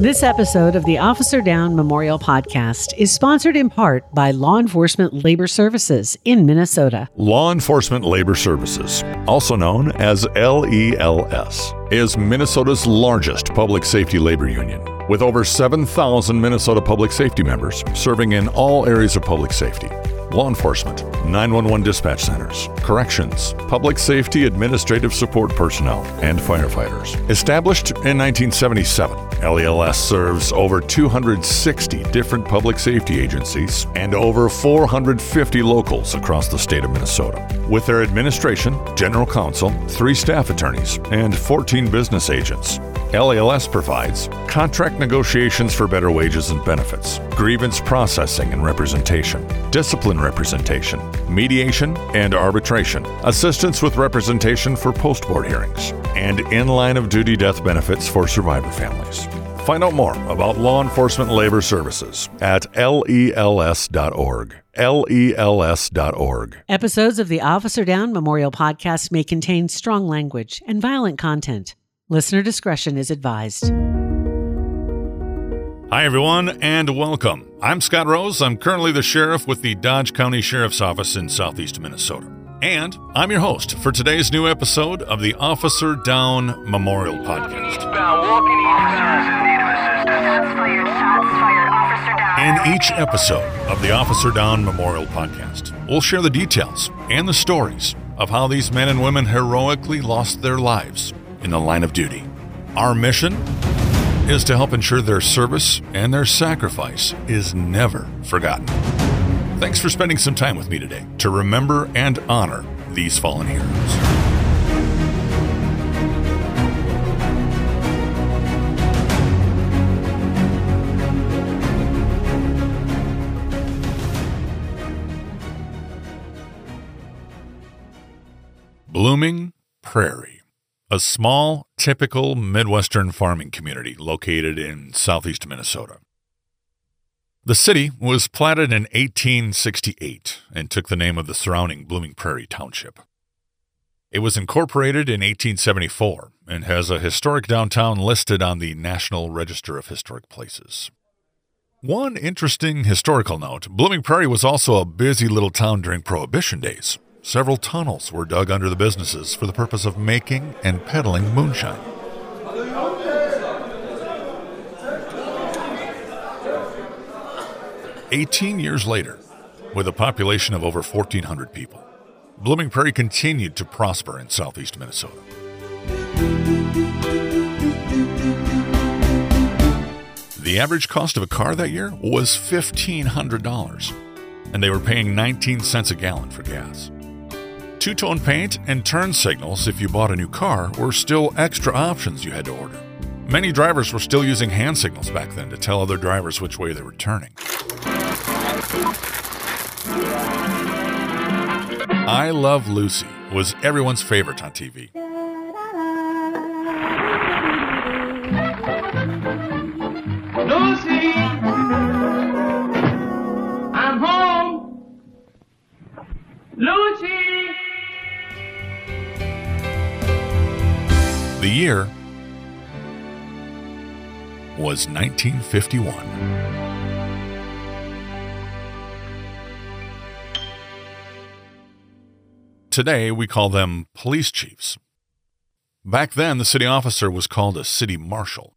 This episode of the Officer Down Memorial Podcast is sponsored in part by Law Enforcement Labor Services in Minnesota. Law Enforcement Labor Services, also known as LELS, is Minnesota's largest public safety labor union. With over 7,000 Minnesota public safety members serving in all areas of public safety law enforcement, 911 dispatch centers, corrections, public safety administrative support personnel, and firefighters. Established in 1977, LELS serves over 260 different public safety agencies and over 450 locals across the state of Minnesota. With their administration, general counsel, three staff attorneys, and 14 business agents, LELS provides contract negotiations for better wages and benefits, grievance processing and representation, discipline representation, mediation and arbitration, assistance with representation for post board hearings, and in line of duty death benefits for survivor families. Find out more about law enforcement labor services at lels.org. lels.org. Episodes of the Officer Down Memorial Podcast may contain strong language and violent content. Listener discretion is advised. Hi, everyone, and welcome. I'm Scott Rose. I'm currently the sheriff with the Dodge County Sheriff's Office in southeast Minnesota. And I'm your host for today's new episode of the Officer Down Memorial Podcast. In each episode of the Officer Down Memorial Podcast, we'll share the details and the stories of how these men and women heroically lost their lives in the line of duty. Our mission is to help ensure their service and their sacrifice is never forgotten. Thanks for spending some time with me today to remember and honor these fallen heroes. Blooming Prairie a small, typical Midwestern farming community located in southeast Minnesota. The city was platted in 1868 and took the name of the surrounding Blooming Prairie Township. It was incorporated in 1874 and has a historic downtown listed on the National Register of Historic Places. One interesting historical note Blooming Prairie was also a busy little town during Prohibition days, several tunnels were dug under the businesses for the purpose of making and peddling moonshine. Eighteen years later, with a population of over 1,400 people, Blooming Prairie continued to prosper in southeast Minnesota. The average cost of a car that year was $1,500, and they were paying 19 cents a gallon for gas. Two tone paint and turn signals if you bought a new car were still extra options you had to order. Many drivers were still using hand signals back then to tell other drivers which way they were turning. I Love Lucy was everyone's favorite on TV. Year was 1951. Today, we call them police chiefs. Back then, the city officer was called a city marshal.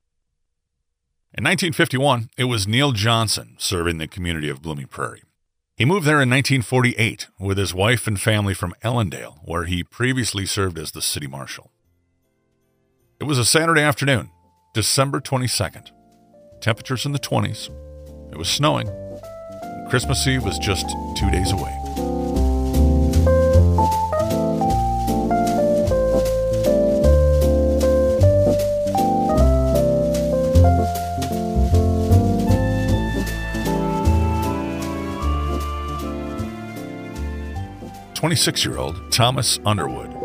In 1951, it was Neil Johnson serving the community of Blooming Prairie. He moved there in 1948 with his wife and family from Ellendale, where he previously served as the city marshal. It was a Saturday afternoon, December 22nd. Temperatures in the 20s. It was snowing. Christmas Eve was just two days away. Twenty-six-year-old Thomas Underwood.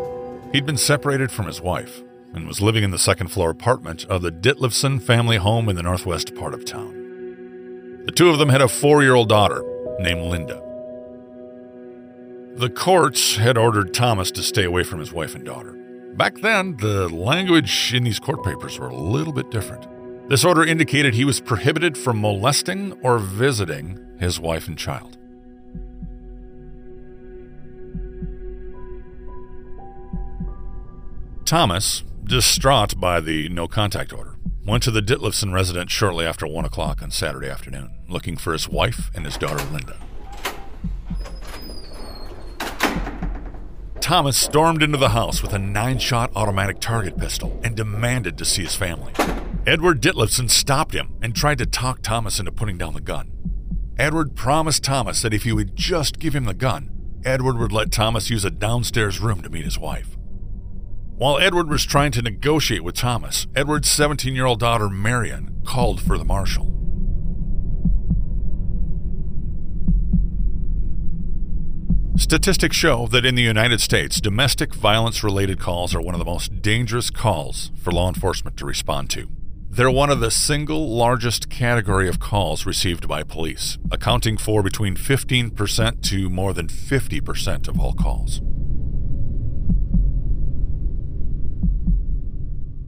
He'd been separated from his wife and was living in the second floor apartment of the Ditlevson family home in the northwest part of town. The two of them had a four year old daughter named Linda. The courts had ordered Thomas to stay away from his wife and daughter. Back then, the language in these court papers were a little bit different. This order indicated he was prohibited from molesting or visiting his wife and child. Thomas, distraught by the no contact order, went to the Ditlevson residence shortly after 1 o'clock on Saturday afternoon, looking for his wife and his daughter Linda. Thomas stormed into the house with a nine shot automatic target pistol and demanded to see his family. Edward Ditlevson stopped him and tried to talk Thomas into putting down the gun. Edward promised Thomas that if he would just give him the gun, Edward would let Thomas use a downstairs room to meet his wife. While Edward was trying to negotiate with Thomas, Edward's 17 year old daughter Marion called for the marshal. Statistics show that in the United States, domestic violence related calls are one of the most dangerous calls for law enforcement to respond to. They're one of the single largest category of calls received by police, accounting for between 15% to more than 50% of all calls.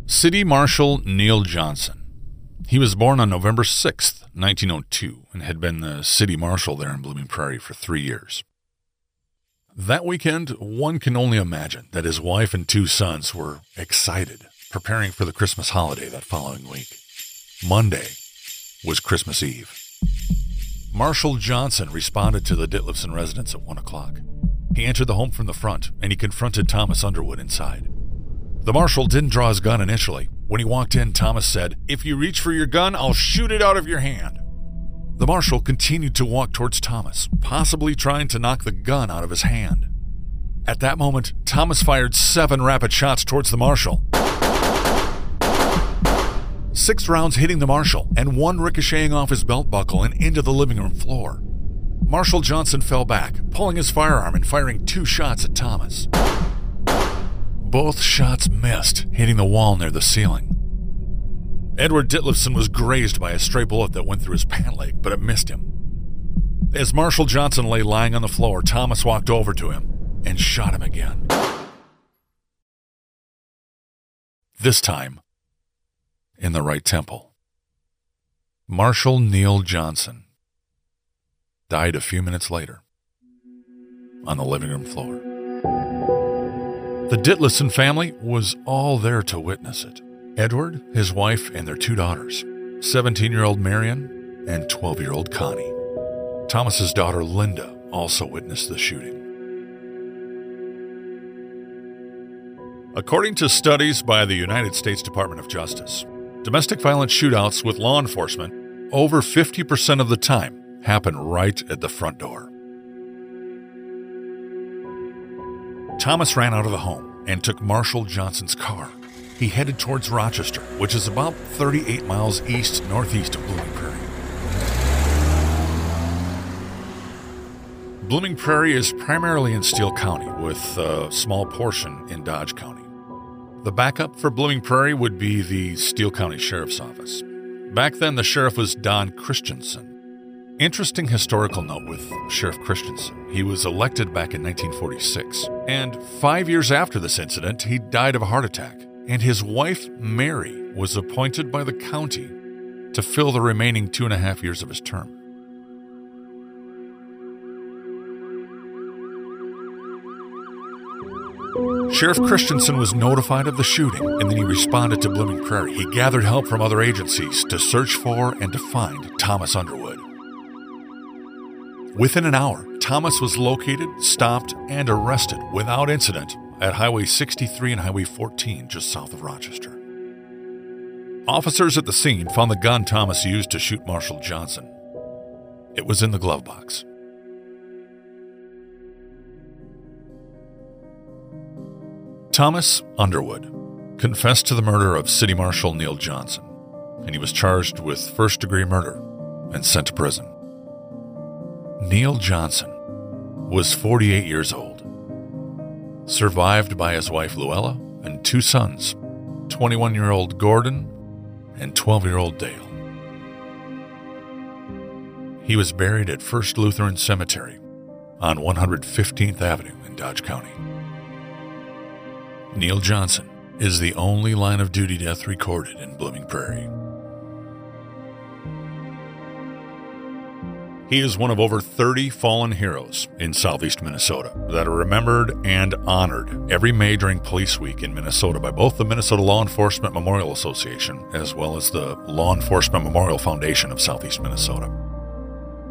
City Marshal Neil Johnson. He was born on November 6, 1902, and had been the city marshal there in Blooming Prairie for three years. That weekend, one can only imagine that his wife and two sons were excited, preparing for the Christmas holiday that following week. Monday was Christmas Eve. Marshal Johnson responded to the Ditlevson residence at 1 o'clock. He entered the home from the front and he confronted Thomas Underwood inside. The marshal didn't draw his gun initially. When he walked in, Thomas said, If you reach for your gun, I'll shoot it out of your hand. The marshal continued to walk towards Thomas, possibly trying to knock the gun out of his hand. At that moment, Thomas fired seven rapid shots towards the marshal. Six rounds hitting the marshal, and one ricocheting off his belt buckle and into the living room floor. Marshal Johnson fell back, pulling his firearm and firing two shots at Thomas. Both shots missed, hitting the wall near the ceiling. Edward Ditlevson was grazed by a stray bullet that went through his pant leg, but it missed him. As Marshal Johnson lay lying on the floor, Thomas walked over to him and shot him again. This time, in the right temple. Marshal Neil Johnson died a few minutes later on the living room floor. The Ditlevson family was all there to witness it Edward, his wife, and their two daughters 17 year old Marion and 12 year old Connie. Thomas's daughter Linda also witnessed the shooting. According to studies by the United States Department of Justice, domestic violence shootouts with law enforcement over 50% of the time happen right at the front door. Thomas ran out of the home and took Marshal Johnson's car. He headed towards Rochester, which is about 38 miles east northeast of Blooming Prairie. Blooming Prairie is primarily in Steele County, with a small portion in Dodge County. The backup for Blooming Prairie would be the Steele County Sheriff's Office. Back then, the sheriff was Don Christensen. Interesting historical note with Sheriff Christensen. He was elected back in 1946, and five years after this incident, he died of a heart attack. And his wife, Mary, was appointed by the county to fill the remaining two and a half years of his term. Sheriff Christensen was notified of the shooting and then he responded to Blooming Prairie. He gathered help from other agencies to search for and to find Thomas Underwood. Within an hour, Thomas was located, stopped, and arrested without incident at Highway 63 and Highway 14 just south of Rochester. Officers at the scene found the gun Thomas used to shoot Marshal Johnson. It was in the glove box. Thomas Underwood confessed to the murder of City Marshal Neil Johnson, and he was charged with first degree murder and sent to prison. Neil Johnson was 48 years old, survived by his wife Luella and two sons 21 year old Gordon and 12 year old Dale. He was buried at First Lutheran Cemetery on 115th Avenue in Dodge County. Neil Johnson is the only line of duty death recorded in Blooming Prairie. He is one of over 30 fallen heroes in southeast Minnesota that are remembered and honored every May during Police Week in Minnesota by both the Minnesota Law Enforcement Memorial Association as well as the Law Enforcement Memorial Foundation of southeast Minnesota.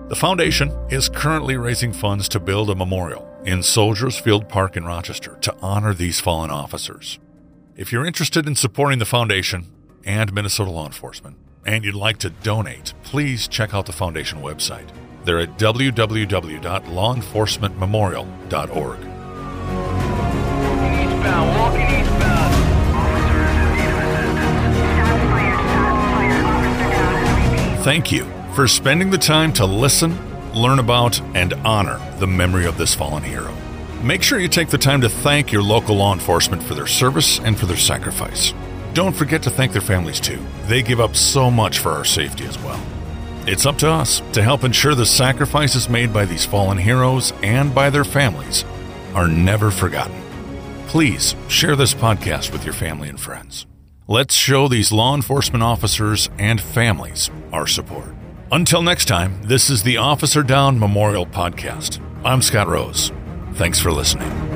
The foundation is currently raising funds to build a memorial in Soldiers Field Park in Rochester to honor these fallen officers. If you're interested in supporting the foundation and Minnesota law enforcement, and you'd like to donate, please check out the foundation website. They're at www.lawenforcementmemorial.org. Thank you for spending the time to listen, learn about, and honor the memory of this fallen hero. Make sure you take the time to thank your local law enforcement for their service and for their sacrifice. Don't forget to thank their families too. They give up so much for our safety as well. It's up to us to help ensure the sacrifices made by these fallen heroes and by their families are never forgotten. Please share this podcast with your family and friends. Let's show these law enforcement officers and families our support. Until next time, this is the Officer Down Memorial Podcast. I'm Scott Rose. Thanks for listening.